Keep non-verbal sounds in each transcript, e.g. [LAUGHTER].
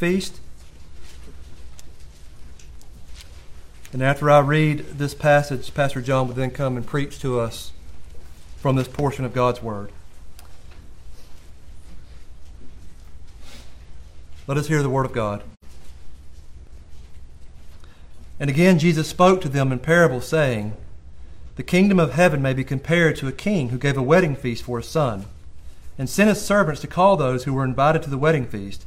feast. And after I read this passage, Pastor John will then come and preach to us from this portion of God's Word. Let us hear the Word of God. And again, Jesus spoke to them in parables, saying, The kingdom of heaven may be compared to a king who gave a wedding feast for his son, and sent his servants to call those who were invited to the wedding feast,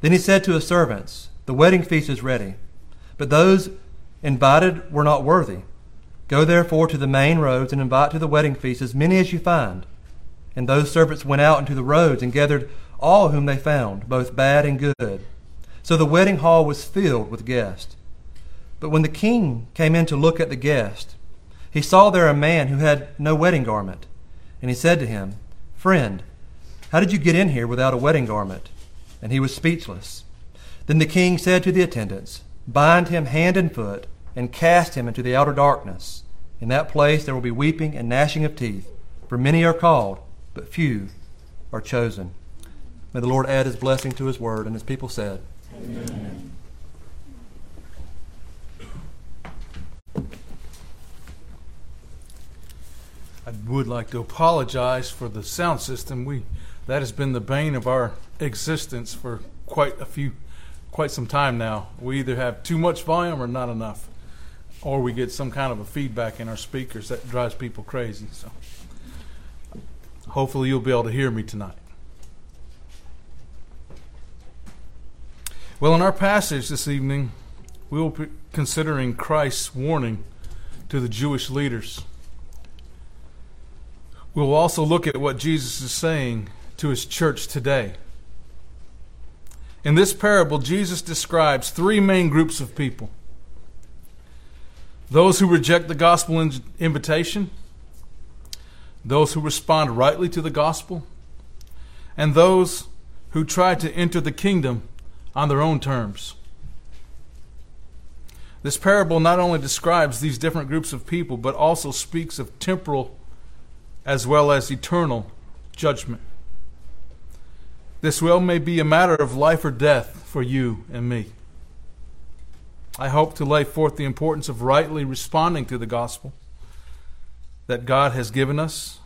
Then he said to his servants, The wedding feast is ready, but those invited were not worthy. Go therefore to the main roads and invite to the wedding feast as many as you find. And those servants went out into the roads and gathered all whom they found, both bad and good. So the wedding hall was filled with guests. But when the king came in to look at the guests, he saw there a man who had no wedding garment. And he said to him, Friend, how did you get in here without a wedding garment? And he was speechless. Then the king said to the attendants, Bind him hand and foot and cast him into the outer darkness. In that place there will be weeping and gnashing of teeth, for many are called, but few are chosen. May the Lord add his blessing to his word, and his people said, Amen. I would like to apologize for the sound system. We that has been the bane of our existence for quite a few quite some time now. We either have too much volume or not enough or we get some kind of a feedback in our speakers that drives people crazy. So hopefully you'll be able to hear me tonight. Well, in our passage this evening, we will be considering Christ's warning to the Jewish leaders. We will also look at what Jesus is saying to his church today. In this parable, Jesus describes three main groups of people those who reject the gospel invitation, those who respond rightly to the gospel, and those who try to enter the kingdom on their own terms. This parable not only describes these different groups of people, but also speaks of temporal as well as eternal judgment. This well may be a matter of life or death for you and me. I hope to lay forth the importance of rightly responding to the gospel that God has given us.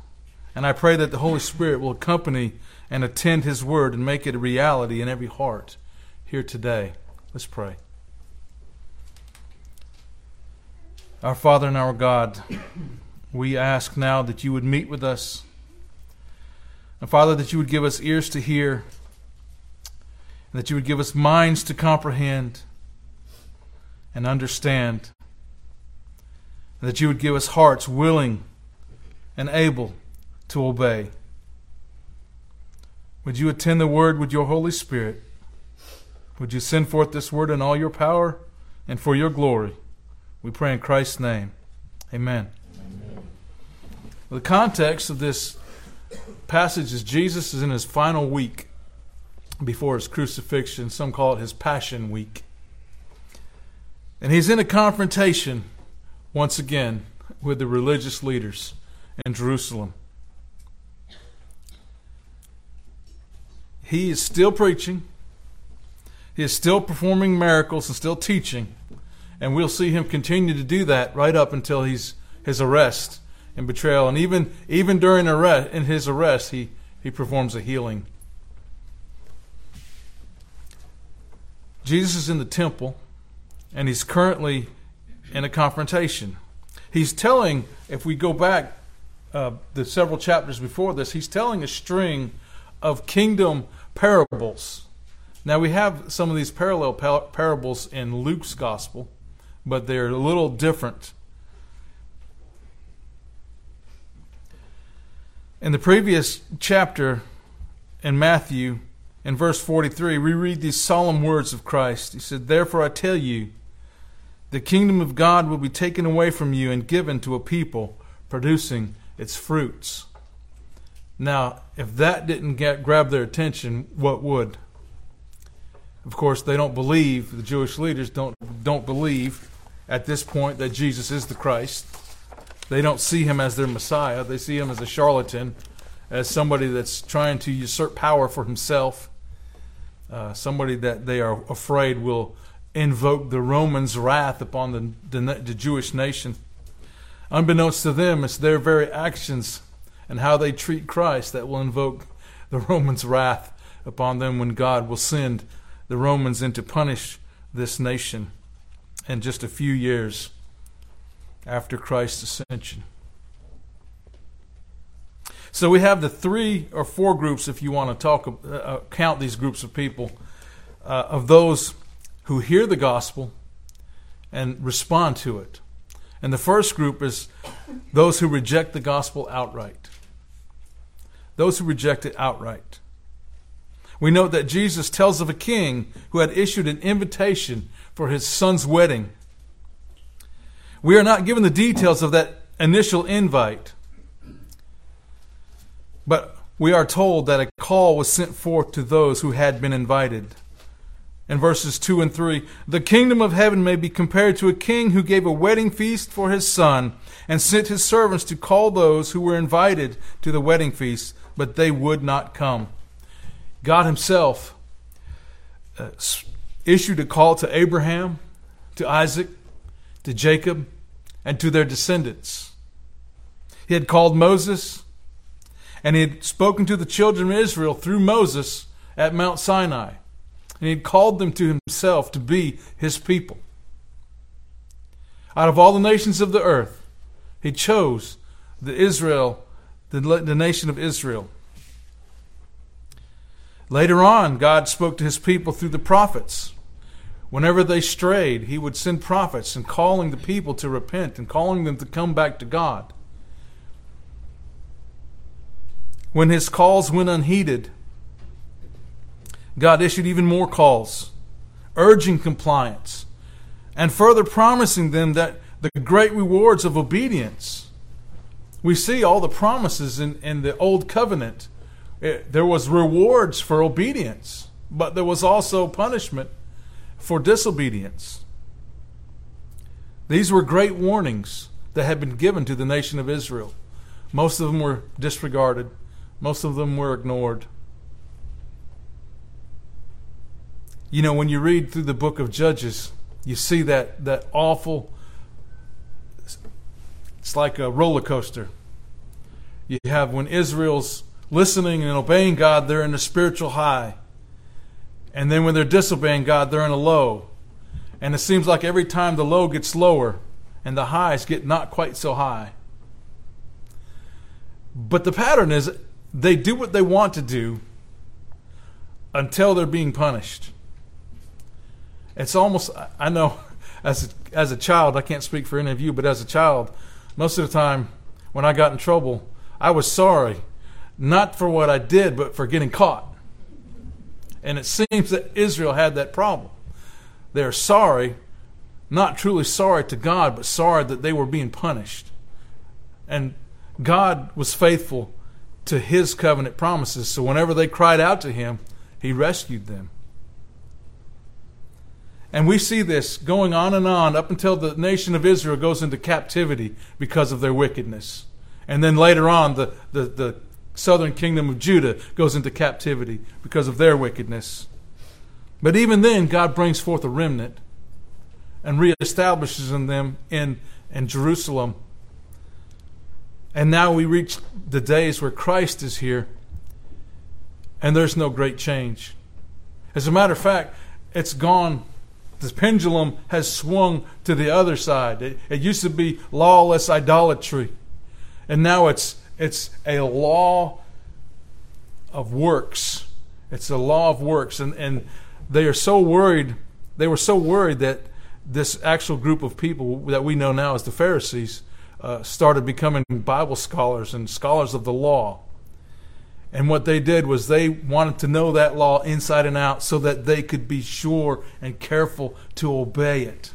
And I pray that the Holy Spirit will accompany and attend His word and make it a reality in every heart here today. Let's pray. Our Father and our God, we ask now that you would meet with us. And Father, that you would give us ears to hear, and that you would give us minds to comprehend and understand. And that you would give us hearts willing and able to obey. Would you attend the word with your Holy Spirit? Would you send forth this word in all your power and for your glory? We pray in Christ's name. Amen. Amen. The context of this passage is Jesus is in his final week before his crucifixion. Some call it his Passion Week. And he's in a confrontation once again with the religious leaders in Jerusalem. He is still preaching, he is still performing miracles and still teaching. And we'll see him continue to do that right up until he's, his arrest and betrayal. And even, even during arrest, in his arrest, he, he performs a healing. Jesus is in the temple and he's currently in a confrontation. He's telling, if we go back uh, the several chapters before this, he's telling a string of kingdom parables. Now, we have some of these parallel par- parables in Luke's gospel, but they're a little different. In the previous chapter in Matthew, in verse 43, we read these solemn words of Christ. He said, Therefore I tell you, the kingdom of God will be taken away from you and given to a people producing its fruits. Now, if that didn't get, grab their attention, what would? Of course, they don't believe, the Jewish leaders don't, don't believe at this point that Jesus is the Christ. They don't see him as their Messiah. They see him as a charlatan, as somebody that's trying to usurp power for himself, uh, somebody that they are afraid will invoke the Romans' wrath upon the, the, the Jewish nation. Unbeknownst to them, it's their very actions and how they treat Christ that will invoke the Romans' wrath upon them when God will send the Romans in to punish this nation in just a few years after Christ's ascension. So we have the three or four groups, if you want to talk, uh, count these groups of people, uh, of those who hear the gospel and respond to it. And the first group is those who reject the gospel outright those who reject it outright. We note that Jesus tells of a king who had issued an invitation for his son's wedding. We are not given the details of that initial invite, but we are told that a call was sent forth to those who had been invited. In verses 2 and 3, the kingdom of heaven may be compared to a king who gave a wedding feast for his son and sent his servants to call those who were invited to the wedding feast, but they would not come. God Himself uh, issued a call to Abraham, to Isaac, to Jacob, and to their descendants. He had called Moses, and he had spoken to the children of Israel through Moses at Mount Sinai. And he had called them to himself to be his people. Out of all the nations of the earth, he chose the Israel the, the nation of Israel. Later on, God spoke to his people through the prophets. Whenever they strayed, he would send prophets and calling the people to repent and calling them to come back to God. When his calls went unheeded, God issued even more calls, urging compliance and further promising them that the great rewards of obedience we see all the promises in, in the old covenant. It, there was rewards for obedience, but there was also punishment for disobedience. These were great warnings that had been given to the nation of Israel. Most of them were disregarded, most of them were ignored. You know, when you read through the book of Judges, you see that, that awful it's like a roller coaster. You have when Israel's listening and obeying God, they're in a spiritual high. And then when they're disobeying God, they're in a low. And it seems like every time the low gets lower and the highs get not quite so high. But the pattern is they do what they want to do until they're being punished. It's almost, I know, as a, as a child, I can't speak for any of you, but as a child, most of the time when I got in trouble, I was sorry, not for what I did, but for getting caught. And it seems that Israel had that problem. They're sorry, not truly sorry to God, but sorry that they were being punished. And God was faithful to his covenant promises. So whenever they cried out to him, he rescued them. And we see this going on and on up until the nation of Israel goes into captivity because of their wickedness. And then later on, the, the, the southern kingdom of Judah goes into captivity because of their wickedness. But even then, God brings forth a remnant and reestablishes in them in, in Jerusalem. And now we reach the days where Christ is here, and there's no great change. As a matter of fact, it's gone the pendulum has swung to the other side. It, it, used to be lawless idolatry, and now it's it's a law of works. It's a law of works, and and they are so worried. They were so worried that this actual group of people that we know now as the Pharisees uh, started becoming Bible scholars and scholars of the law. And what they did was they wanted to know that law inside and out so that they could be sure and careful to obey it.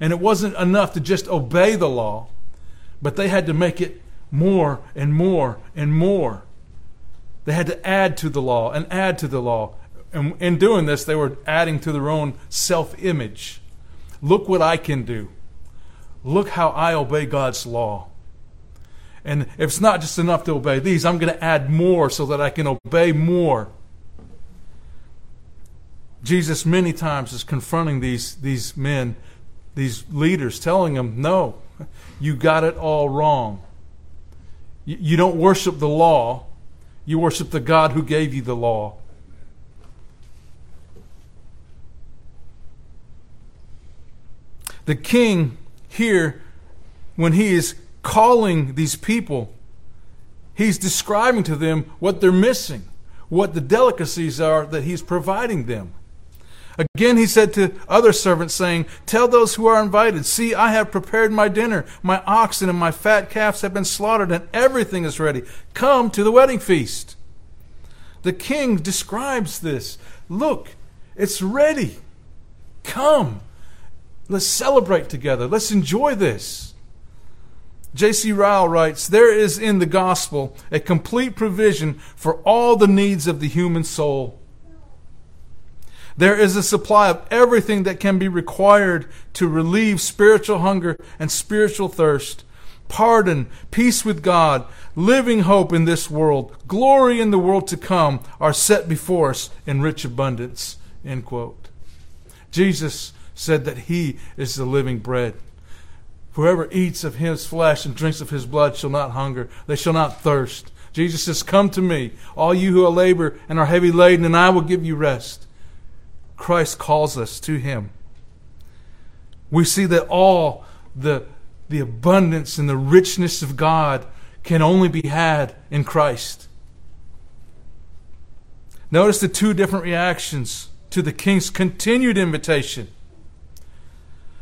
And it wasn't enough to just obey the law, but they had to make it more and more and more. They had to add to the law and add to the law. And in doing this, they were adding to their own self image. Look what I can do. Look how I obey God's law. And if it's not just enough to obey these, I'm going to add more so that I can obey more. Jesus many times is confronting these, these men, these leaders, telling them, no, you got it all wrong. You, don't worship the law, you worship the God who gave you the law. The king here, when he is calling these people, he's describing to them what they're missing, what the delicacies are that he's providing them. Again, he said to other servants, saying, Tell those who are invited, see, I have prepared my dinner. My oxen and my fat calves have been slaughtered, and everything is ready. Come to the wedding feast. The king describes this. Look, it's ready. Come. Let's celebrate together. Let's enjoy this. J.C. Ryle writes There is in the gospel a complete provision for all the needs of the human soul. There is a supply of everything that can be required to relieve spiritual hunger and spiritual thirst. Pardon, peace with God, living hope in this world, glory in the world to come are set before us in rich abundance. End quote. Jesus said that He is the living bread. Whoever eats of his flesh and drinks of his blood shall not hunger, they shall not thirst. Jesus says, Come to me, all you who are labor and are heavy laden, and I will give you rest. Christ calls us to him. We see that all the, the abundance and the richness of God can only be had in Christ. Notice the two different reactions to the king's continued invitation.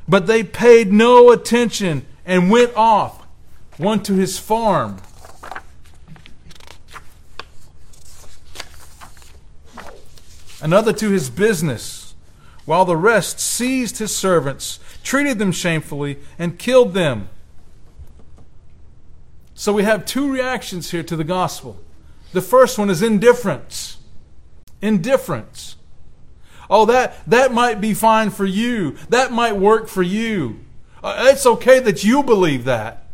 But they paid no attention and went off, one to his farm. Another to his business, while the rest seized his servants, treated them shamefully, and killed them. So we have two reactions here to the gospel. The first one is indifference. Indifference. Oh, that, that might be fine for you. That might work for you. Uh, it's okay that you believe that.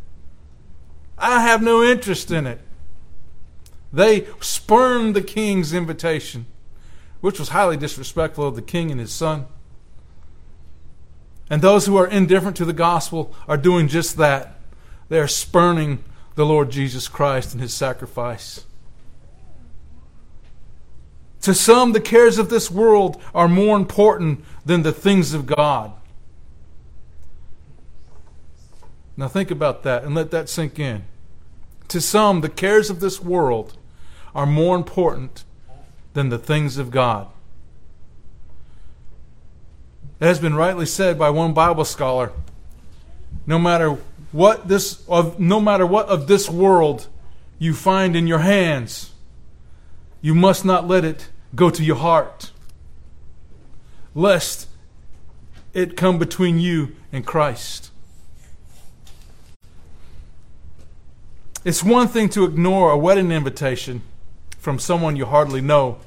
I have no interest in it. They spurned the king's invitation, which was highly disrespectful of the king and his son. And those who are indifferent to the gospel are doing just that. They are spurning the Lord Jesus Christ and his sacrifice. To some, the cares of this world are more important than the things of God. Now, think about that and let that sink in. To some, the cares of this world are more important than the things of God. It has been rightly said by one Bible scholar no matter what this of no matter what of this world you find in your hands you must not let it go to your heart, lest it come between you and Christ. It's one thing to ignore a wedding invitation from someone you hardly know.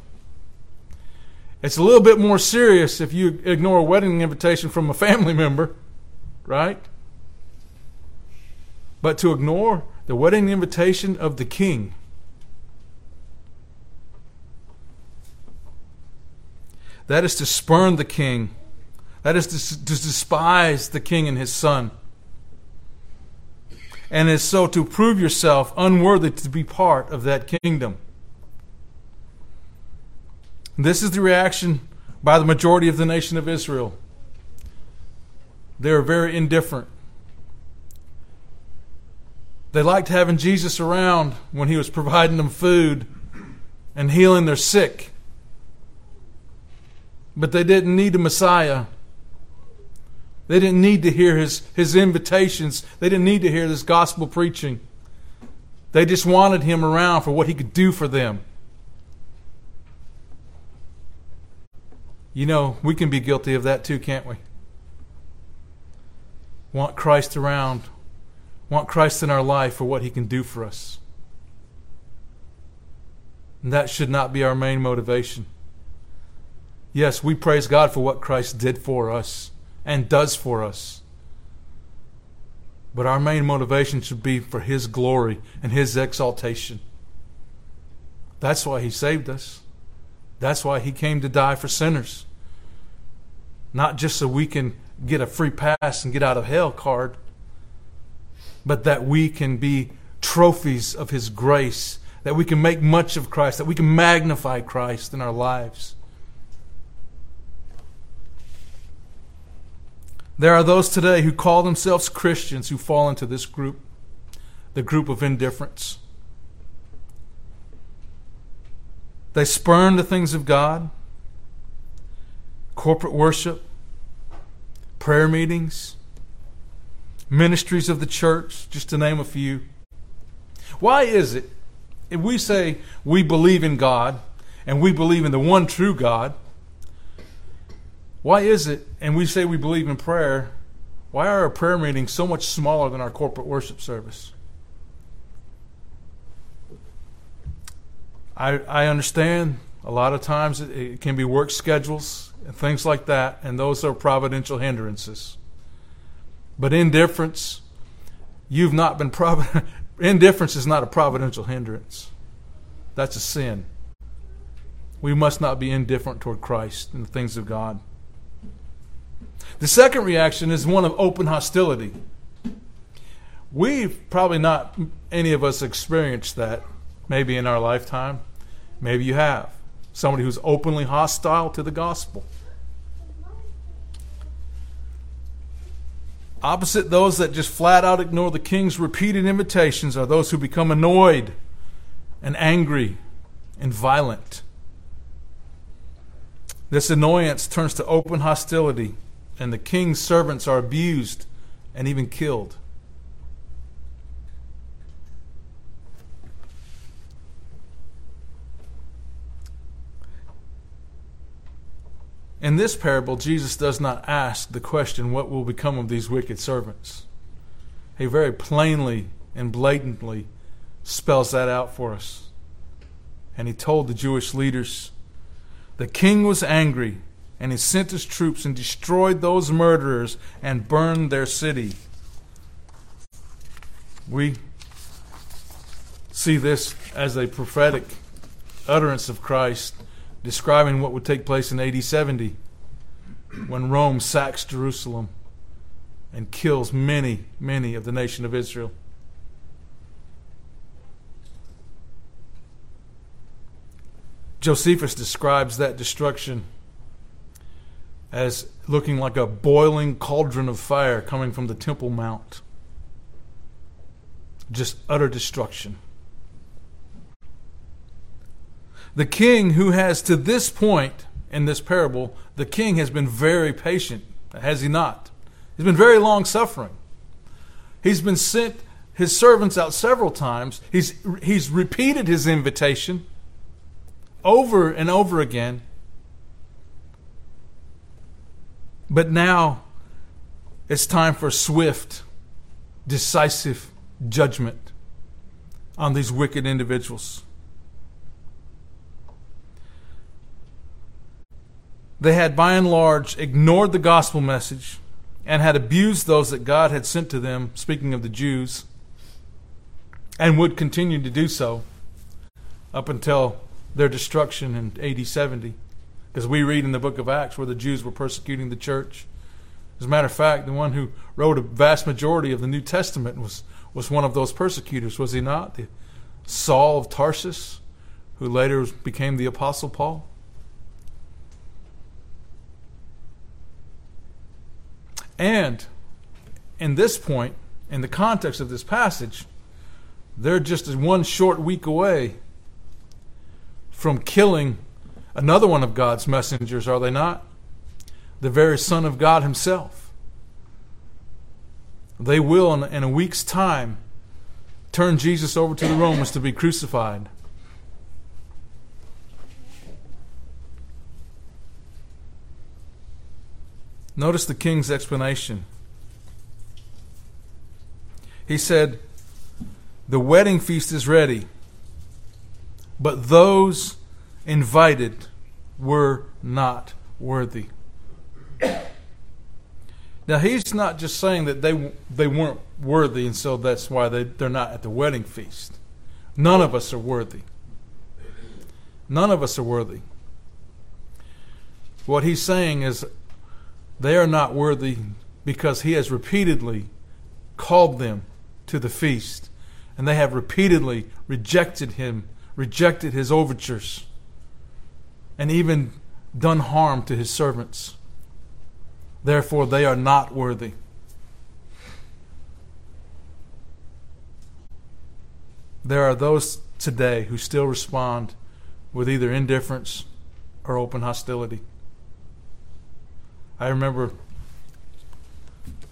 It's a little bit more serious if you ignore a wedding invitation from a family [LAUGHS] member, right? But to ignore the wedding invitation of the king That is to spurn the king. That is to, to despise the king and his son. And is so to prove yourself unworthy to be part of that kingdom. This is the reaction by the majority of the nation of Israel. They are very indifferent. They liked having Jesus around when he was providing them food and healing their sick. But they didn't need a Messiah. They didn't need to hear his, his invitations. They didn't need to hear this gospel preaching. They just wanted him around for what he could do for them. You know, we can be guilty of that too, can't we? Want Christ around, want Christ in our life for what he can do for us. And that should not be our main motivation. Yes, we praise God for what Christ did for us and does for us. But our main motivation should be for His glory and His exaltation. That's why He saved us. That's why He came to die for sinners. Not just so we can get a free pass and get out of hell card, but that we can be trophies of His grace, that we can make much of Christ, that we can magnify Christ in our lives. There are those today who call themselves Christians who fall into this group, the group of indifference. They spurn the things of God, corporate worship, prayer meetings, ministries of the church, just to name a few. Why is it if we say we believe in God and we believe in the one true God, why is it, and we say we believe in prayer, why are our prayer meetings so much smaller than our corporate worship service? I, I understand a lot of times it, it can be work schedules and things like that, and those are providential hindrances. But indifference, you've not been provident. [LAUGHS] indifference is not a providential hindrance. That's a sin. We must not be indifferent toward Christ and the things of God. The second reaction is one of open hostility. We've probably not, any of us, experienced that maybe in our lifetime. Maybe you have. Somebody who's openly hostile to the gospel. Opposite those that just flat out ignore the king's repeated invitations are those who become annoyed and angry and violent. This annoyance turns to open hostility and the king's servants are abused and even killed. In this parable, Jesus does not ask the question, What will become of these wicked servants? He very plainly and blatantly spells that out for us. And he told the Jewish leaders, The king was angry and he sent his troops and destroyed those murderers and burned their city. We see this as a prophetic utterance of Christ describing what would take place in AD 70 when Rome sacks Jerusalem and kills many, many of the nation of Israel. Josephus describes that destruction as looking like a boiling cauldron of fire coming from the Temple Mount. Just utter destruction. The king, who has to this point in this parable, the king has been very patient, has he not? He's been very long suffering. He's been sent his servants out several times. He's, he's repeated his invitation over and over again. But now it's time for swift, decisive judgment on these wicked individuals. They had by and large ignored the gospel message and had abused those that God had sent to them, speaking of the Jews, and would continue to do so up until their destruction in AD 70. Because we read in the book of Acts where the Jews were persecuting the church. As a matter of fact, the one who wrote a vast majority of the New Testament was, was one of those persecutors, was he not? The Saul of Tarsus, who later became the Apostle Paul. And in this point, in the context of this passage, they're just one short week away from killing another one of God's messengers, are they not? The very Son of God Himself. They will, in, a week's time, turn Jesus over to the Romans to be crucified. Notice the king's explanation. He said, The wedding feast is ready, but those invited were not worthy. Now he's not just saying that they they weren't worthy, and so that's why they they're not at the wedding feast. None of us are worthy. None of us are worthy. What he's saying is they are not worthy because he has repeatedly called them to the feast, and they have repeatedly rejected him, rejected his overtures, and even done harm to his servants. Therefore, they are not worthy. There are those today who still respond with either indifference or open hostility. I remember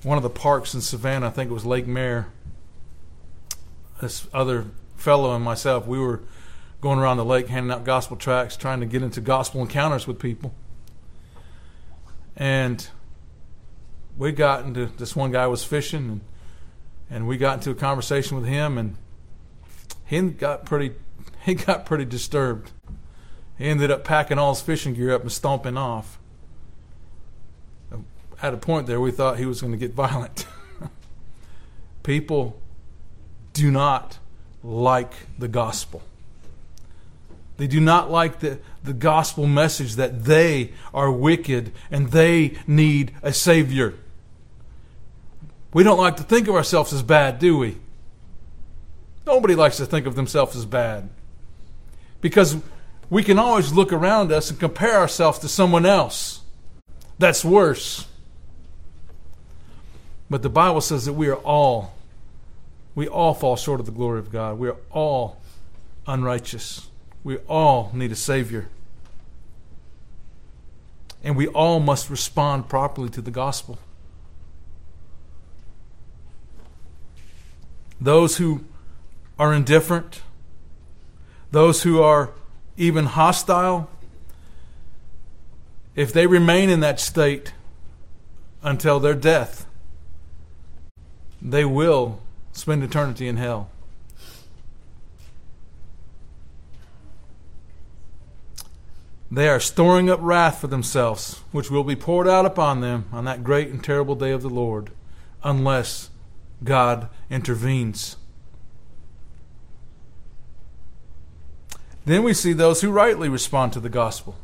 one of the parks in Savannah, I think it was Lake Mayer. This other fellow and myself, we were going around the lake handing out gospel tracts, trying to get into gospel encounters with people. And we got into this one guy was fishing and and we got into a conversation with him and he got pretty [LAUGHS] he got pretty disturbed. He ended up packing all his fishing gear up and stomping off. At a point there we thought he was going to get violent. [LAUGHS] People do not like the gospel. They do not like the, the gospel message that they are wicked and they need a Savior. We don't like to think of ourselves as bad, do we? Nobody likes to think of themselves as bad. Because we can always look around us and compare ourselves to someone else that's worse. But the Bible says that we are all, we all fall short of the glory of God. We are all unrighteous. We all need a Savior. And we all must respond properly to the gospel. Those who are indifferent, those who are even hostile, if they remain in that state until their death, they will spend eternity in hell. They are storing up wrath for themselves, which will be poured out upon them on that great and terrible day of the Lord, unless God intervenes. Then we see those who rightly respond to the gospel.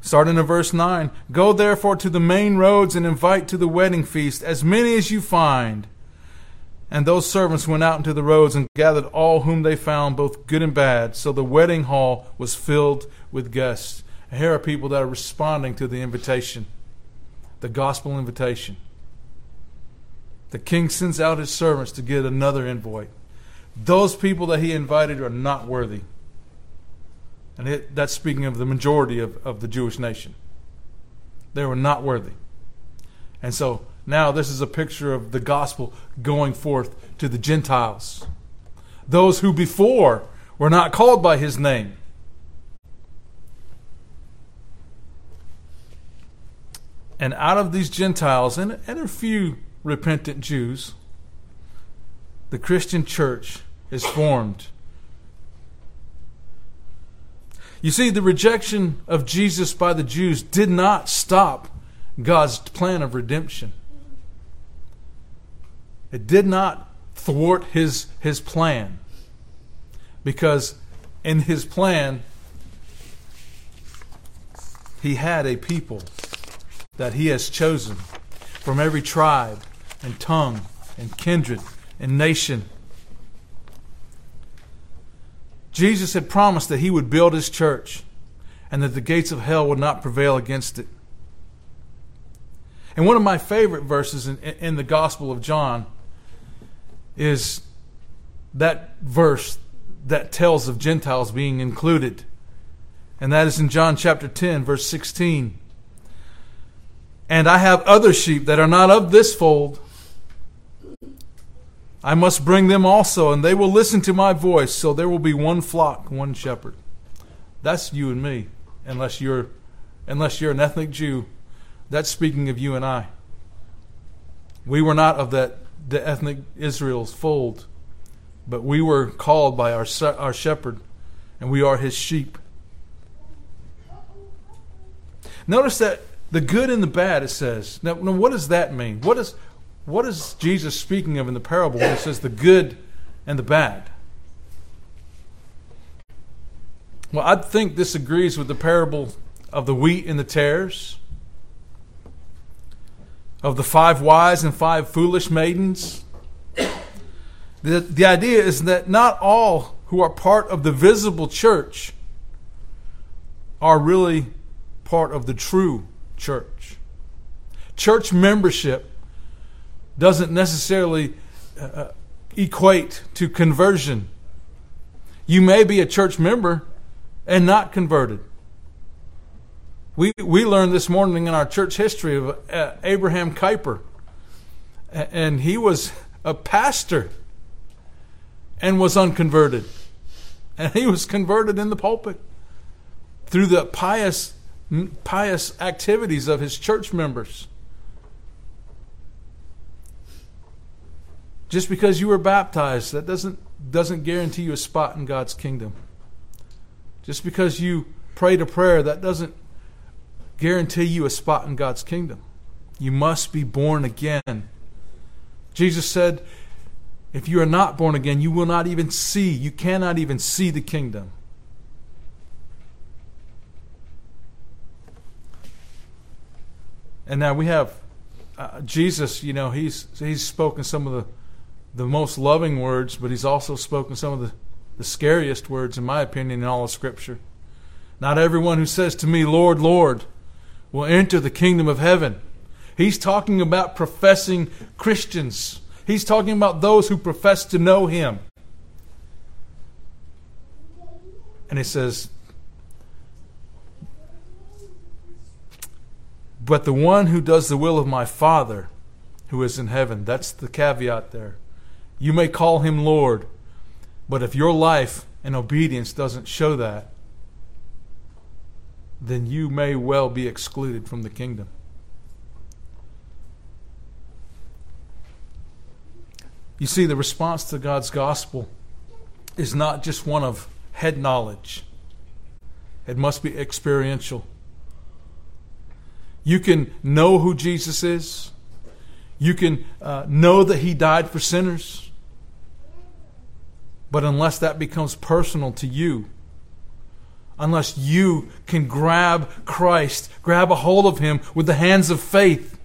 Starting in verse 9 Go therefore to the main roads and invite to the wedding feast as many as you find. And those servants went out into the roads and gathered all whom they found, both good and bad. So the wedding hall was filled with guests. And here are people that are responding to the invitation, the gospel invitation. The king sends out his servants to get another envoy. Those people that he invited are not worthy. And it, that's speaking of the majority of, of the Jewish nation. They were not worthy. And so now, this is a picture of the gospel going forth to the Gentiles, those who before were not called by his name. And out of these Gentiles and, and a few repentant Jews, the Christian church is formed. You see, the rejection of Jesus by the Jews did not stop God's plan of redemption. It did not thwart his, his plan. Because in his plan, he had a people that he has chosen from every tribe and tongue and kindred and nation. Jesus had promised that he would build his church and that the gates of hell would not prevail against it. And one of my favorite verses in, in the Gospel of John is that verse that tells of Gentiles being included. And that is in John chapter 10, verse 16. And I have other sheep that are not of this fold. I must bring them also, and they will listen to my voice, so there will be one flock, one shepherd. That's you and me, unless you're unless you're an ethnic Jew. That's speaking of you and I. We were not of that the ethnic Israel's fold, but we were called by our our shepherd, and we are his sheep. Notice that the good and the bad, it says. Now, now what does that mean? What is, what is Jesus speaking of in the parable when he says the good and the bad? Well, I think this agrees with the parable of the wheat and the tares, of the five wise and five foolish maidens. The, the idea is that not all who are part of the visible church are really part of the true church. Church membership doesn't necessarily uh, uh, equate to conversion. You may be a church member and not converted. We, we learned this morning in our church history of uh, Abraham Kuyper, and he was a pastor and was unconverted. And he was converted in the pulpit through the pious pious activities of his church members. Just because you were baptized, that doesn't, doesn't guarantee you a spot in God's kingdom. Just because you prayed a prayer, that doesn't guarantee you a spot in God's kingdom. You must be born again. Jesus said, if you are not born again, you will not even see, you cannot even see the kingdom. And now we have uh, Jesus, you know, he's, he's spoken some of the, the most loving words, but he's also spoken some of the, the scariest words, in my opinion, in all of Scripture. Not everyone who says to me, Lord, Lord, will enter the kingdom of heaven. He's talking about professing Christians. He's talking about those who profess to know him. And he says, But the one who does the will of my Father who is in heaven, that's the caveat there. You may call him Lord, but if your life and obedience doesn't show that, then you may well be excluded from the kingdom. You see, the response to God's gospel is not just one of head knowledge, it must be experiential. You can know who Jesus is. You can uh, know that he died for sinners. But unless that becomes personal to you, unless you can grab Christ, grab a hold of him with the hands of faith,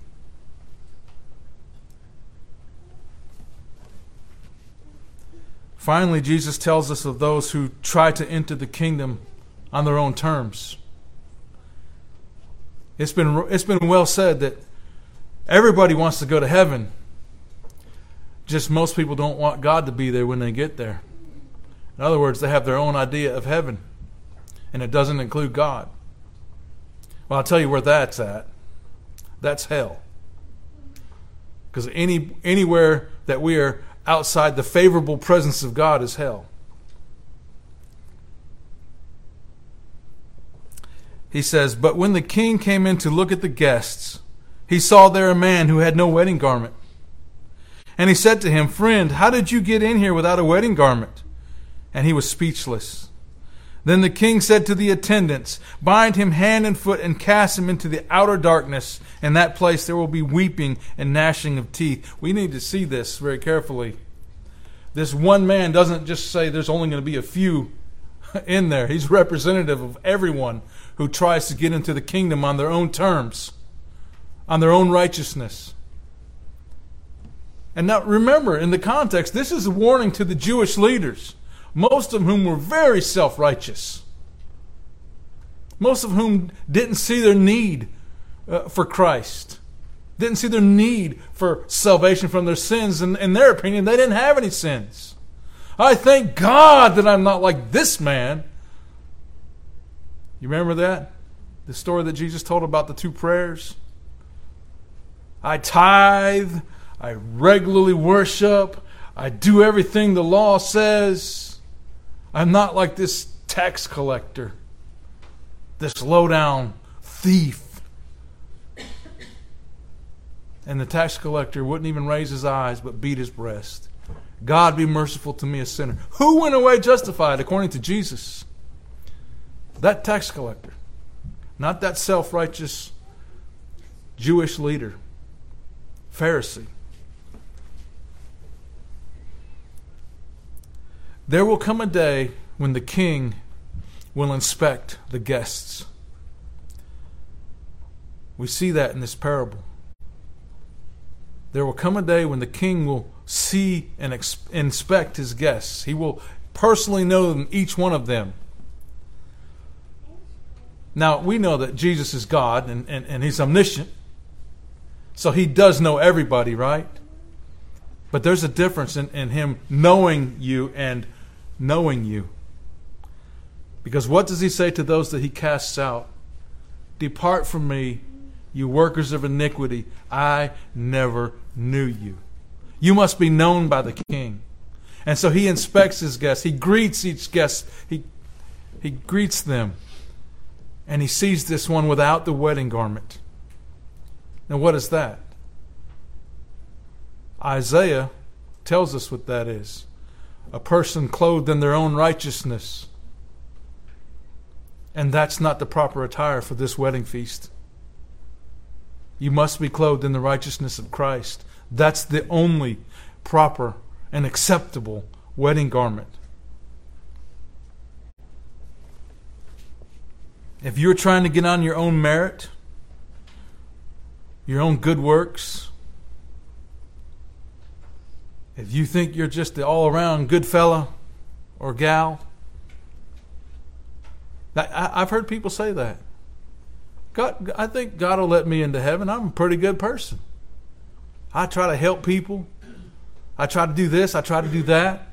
Finally, Jesus tells us of those who try to enter the kingdom on their own terms. It's been, it's been well said that everybody wants to go to heaven. Just most people don't want God to be there when they get there. In other words, they have their own idea of heaven, and it doesn't include God. Well, I'll tell you where that's at. That's hell. Because any, anywhere that we are outside the favorable presence of God is hell. he says, But when the king came in to look at the guests, he saw there a man who had no wedding garment. And he said to him, Friend, how did you get in here without a wedding garment? And he was speechless. Then the king said to the attendants, Bind him hand and foot and cast him into the outer darkness. In that place there will be weeping and gnashing of teeth. We need to see this very carefully. This one man doesn't just say there's only going to be a few [LAUGHS] in there, he's representative of everyone who tries to get into the kingdom on their own terms, on their own righteousness. And now remember, in the context, this is a warning to the Jewish leaders, most of whom were very self righteous, most of whom didn't see their need uh, for Christ, didn't see their need for salvation from their sins. And in their opinion, they didn't have any sins. I thank God that I'm not like this man you remember that? The story that Jesus told about the two prayers? I tithe, I regularly worship, I do everything the law says. I'm not like this tax collector, this low down thief. And the tax collector wouldn't even raise his eyes but beat his breast. God be merciful to me, a sinner. Who went away justified according to Jesus? That tax collector, not that self righteous Jewish leader, Pharisee. There will come a day when the king will inspect the guests. We see that in this parable. There will come a day when the king will see and inspect his guests. He will personally know them, each one of them. Now, we know that Jesus is God and, and, and he's omniscient. So he does know everybody, right? But there's a difference in, in him knowing you and knowing you. Because what does he say to those that he casts out? Depart from me, you workers of iniquity. I never knew you. You must be known by the king. And so he inspects his guests. He greets each guest. He, he greets them. And he sees this one without the wedding garment. Now, what is that? Isaiah tells us what that is a person clothed in their own righteousness. And that's not the proper attire for this wedding feast. You must be clothed in the righteousness of Christ. That's the only proper and acceptable wedding garment. If you're trying to get on your own merit, your own good works, if you think you're just the all around good fella or gal, I've heard people say that. God, I think God will let me into heaven. I'm a pretty good person. I try to help people. I try to do this. I try to do that.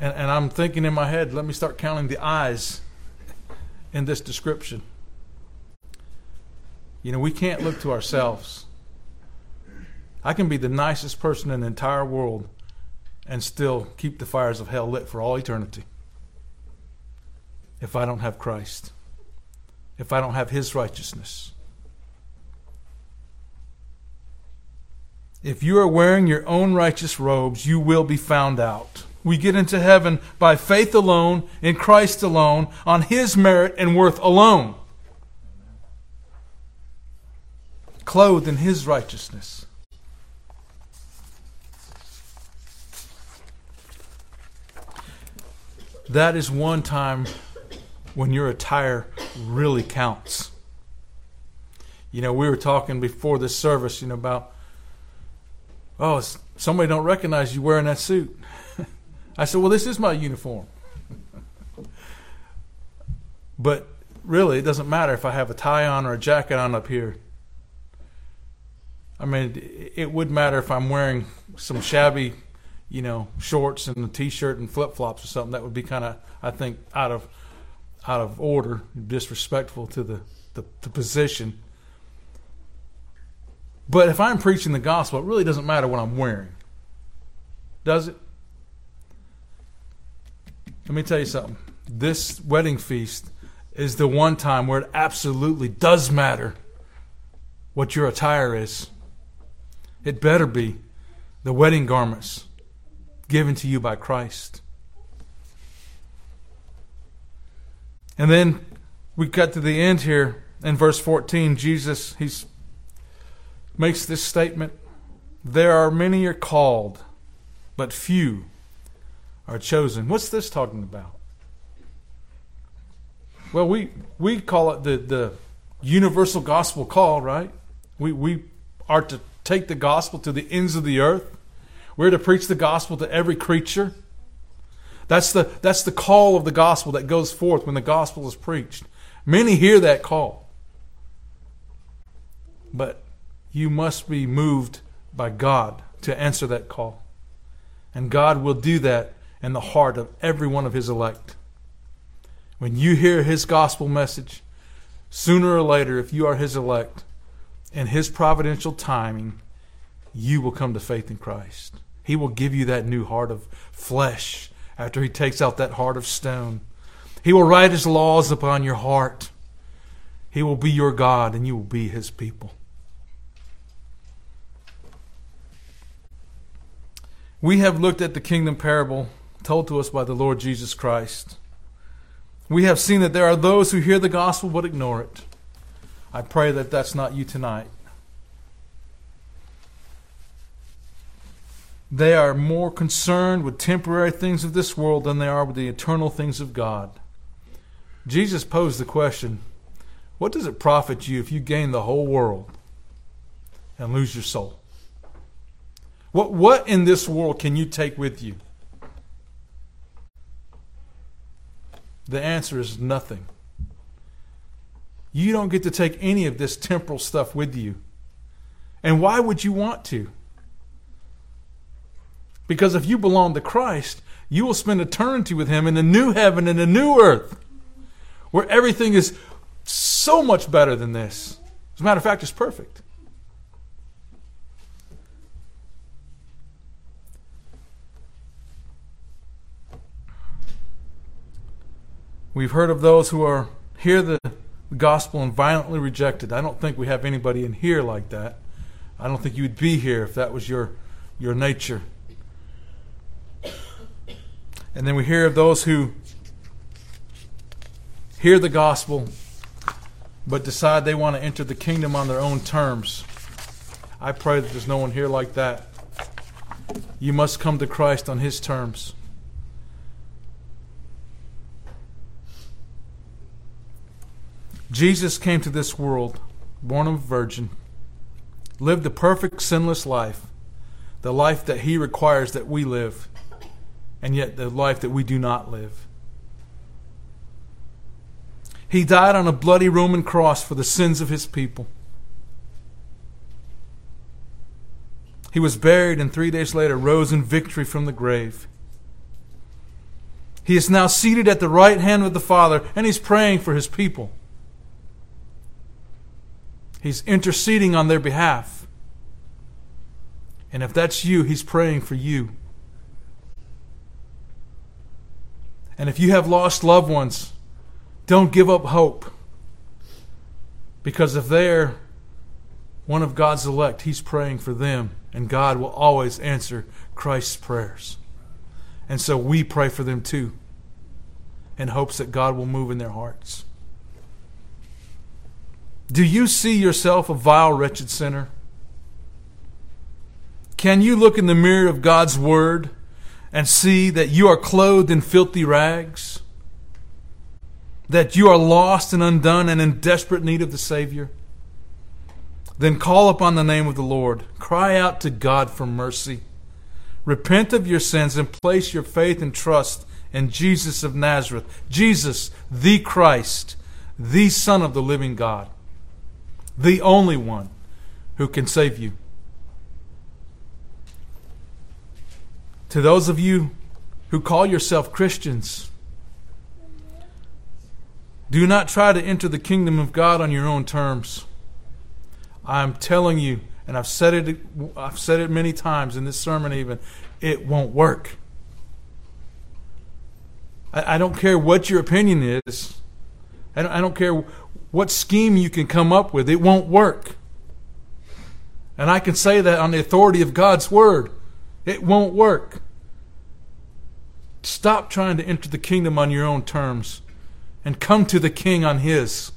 And, and I'm thinking in my head, let me start counting the eyes in this description. You know, we can't look to ourselves. I can be the nicest person in the entire world and still keep the fires of hell lit for all eternity if I don't have Christ, if I don't have His righteousness. If you are wearing your own righteous robes, you will be found out. We get into heaven by faith alone, in Christ alone, on His merit and worth alone. Clothed in His righteousness. That is one time when your attire really counts. You know, we were talking before this service, you know, about, oh, somebody don't recognize you wearing that suit. [LAUGHS] I said, well, this is my uniform. [LAUGHS] but really, it doesn't matter if I have a tie on or a jacket on up here. I mean, it would matter if I'm wearing some shabby, you know, shorts and a t-shirt and flip-flops or something. That would be kind of, I think, out of out of order, disrespectful to the, the, the position. But if I'm preaching the gospel, it really doesn't matter what I'm wearing. Does it? Let me tell you something. This wedding feast is the one time where it absolutely does matter what your attire is. It better be the wedding garments given to you by Christ. And then we cut to the end here in verse 14. Jesus he's makes this statement There are many are called, but few are chosen. What's this talking about? Well, we, we call it the, the universal gospel call, right? We, we are to take the gospel to the ends of the earth. We're to preach the gospel to every creature. That's the, that's the call of the gospel that goes forth when the gospel is preached. Many hear that call. But you must be moved by God to answer that call. And God will do that in the heart of every one of His elect. When you hear His gospel message, sooner or later, if you are His elect, in His providential timing, you will come to faith in Christ. He will give you that new heart of flesh after He takes out that heart of stone. He will write His laws upon your heart. He will be your God, and you will be His people. We have looked at the kingdom parable told to us by the Lord Jesus Christ. We have seen that there are those who hear the gospel but ignore it. I pray that that's not you tonight. They are more concerned with temporary things of this world than they are with the eternal things of God. Jesus posed the question What does it profit you if you gain the whole world and lose your soul? What, what in this world can you take with you? The answer is nothing. You don't get to take any of this temporal stuff with you. And why would you want to? Because if you belong to Christ, you will spend eternity with Him in a new heaven and a new earth where everything is so much better than this. As a matter of fact, it's perfect. We've heard of those who are hear the gospel and violently reject it. I don't think we have anybody in here like that. I don't think you'd be here if that was your your nature. And then we hear of those who hear the gospel but decide they want to enter the kingdom on their own terms. I pray that there's no one here like that. You must come to Christ on his terms. Jesus came to this world, born of a virgin, lived a perfect, sinless life, the life that he requires that we live, and yet the life that we do not live. He died on a bloody Roman cross for the sins of his people. He was buried and three days later rose in victory from the grave. He is now seated at the right hand of the Father and he's praying for his people. He's interceding on their behalf. And if that's you, He's praying for you. And if you have lost loved ones, don't give up hope. Because if they're one of God's elect, He's praying for them, and God will always answer Christ's prayers. And so we pray for them too, in hopes that God will move in their hearts. Do you see yourself a vile, wretched sinner? Can you look in the mirror of God's Word and see that you are clothed in filthy rags? That you are lost and undone and in desperate need of the Savior? Then call upon the name of the Lord. Cry out to God for mercy. Repent of your sins and place your faith and trust in Jesus of Nazareth, Jesus, the Christ, the Son of the living God the only one who can save you. To those of you who call yourself Christians, do not try to enter the kingdom of God on your own terms. I'm telling you, and I've said it I've said it many times in this sermon even, it won't work. I, I don't care what your opinion is. I don't, I don't care what scheme you can come up with, it won't work. And I can say that on the authority of God's Word. It won't work. Stop trying to enter the kingdom on your own terms and come to the King on His.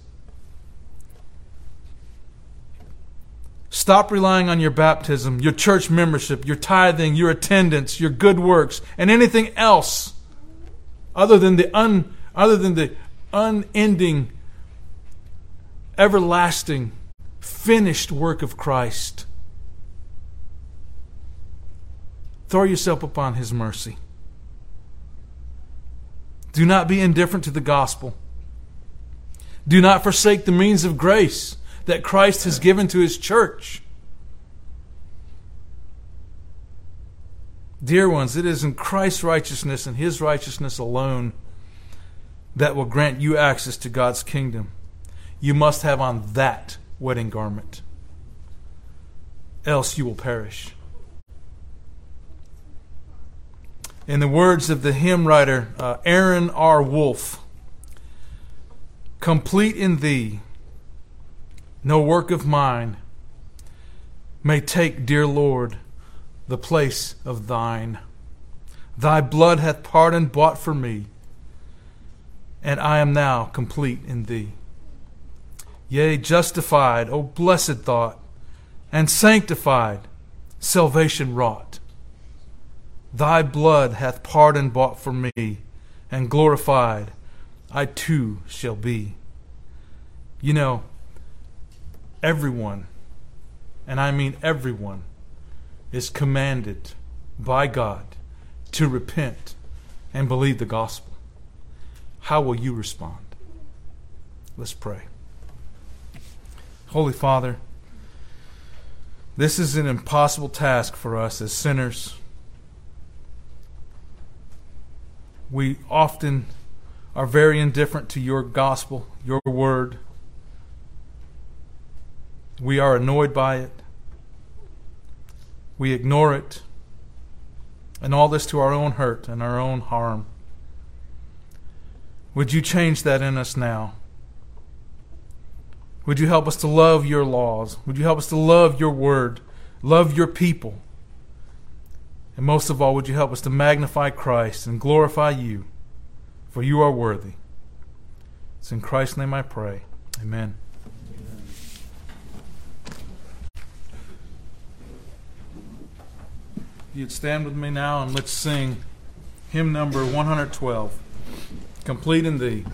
Stop relying on your baptism, your church membership, your tithing, your attendance, your good works, and anything else other than the un, other than the unending everlasting, finished work of Christ. Throw yourself upon His mercy. Do not be indifferent to the gospel. Do not forsake the means of grace that Christ has given to His church. Dear ones, it is in Christ's righteousness and His righteousness alone that will grant you access to God's kingdom you must have on that wedding garment, else you will perish. In the words of the hymn writer uh, Aaron R. Wolfe, complete in thee, no work of mine may take, dear Lord, the place of thine. Thy blood hath pardon bought for me, and I am now complete in thee. Yea, justified, O blessed thought, and sanctified, salvation wrought. Thy blood hath pardon bought for me, and glorified I too shall be. You know, everyone, and I mean everyone, is commanded by God to repent and believe the gospel. How will you respond? Let's pray. Holy Father, this is an impossible task for us as sinners. We often are very indifferent to your gospel, your word. We are annoyed by it. We ignore it. And all this to our own hurt and our own harm. Would you change that in us now? Would you help us to love your laws? Would you help us to love your word, love your people? And most of all, would you help us to magnify Christ and glorify you, for you are worthy. It's in Christ's name I pray. Amen. You'd stand with me now and let's sing hymn number 112 Complete in Thee.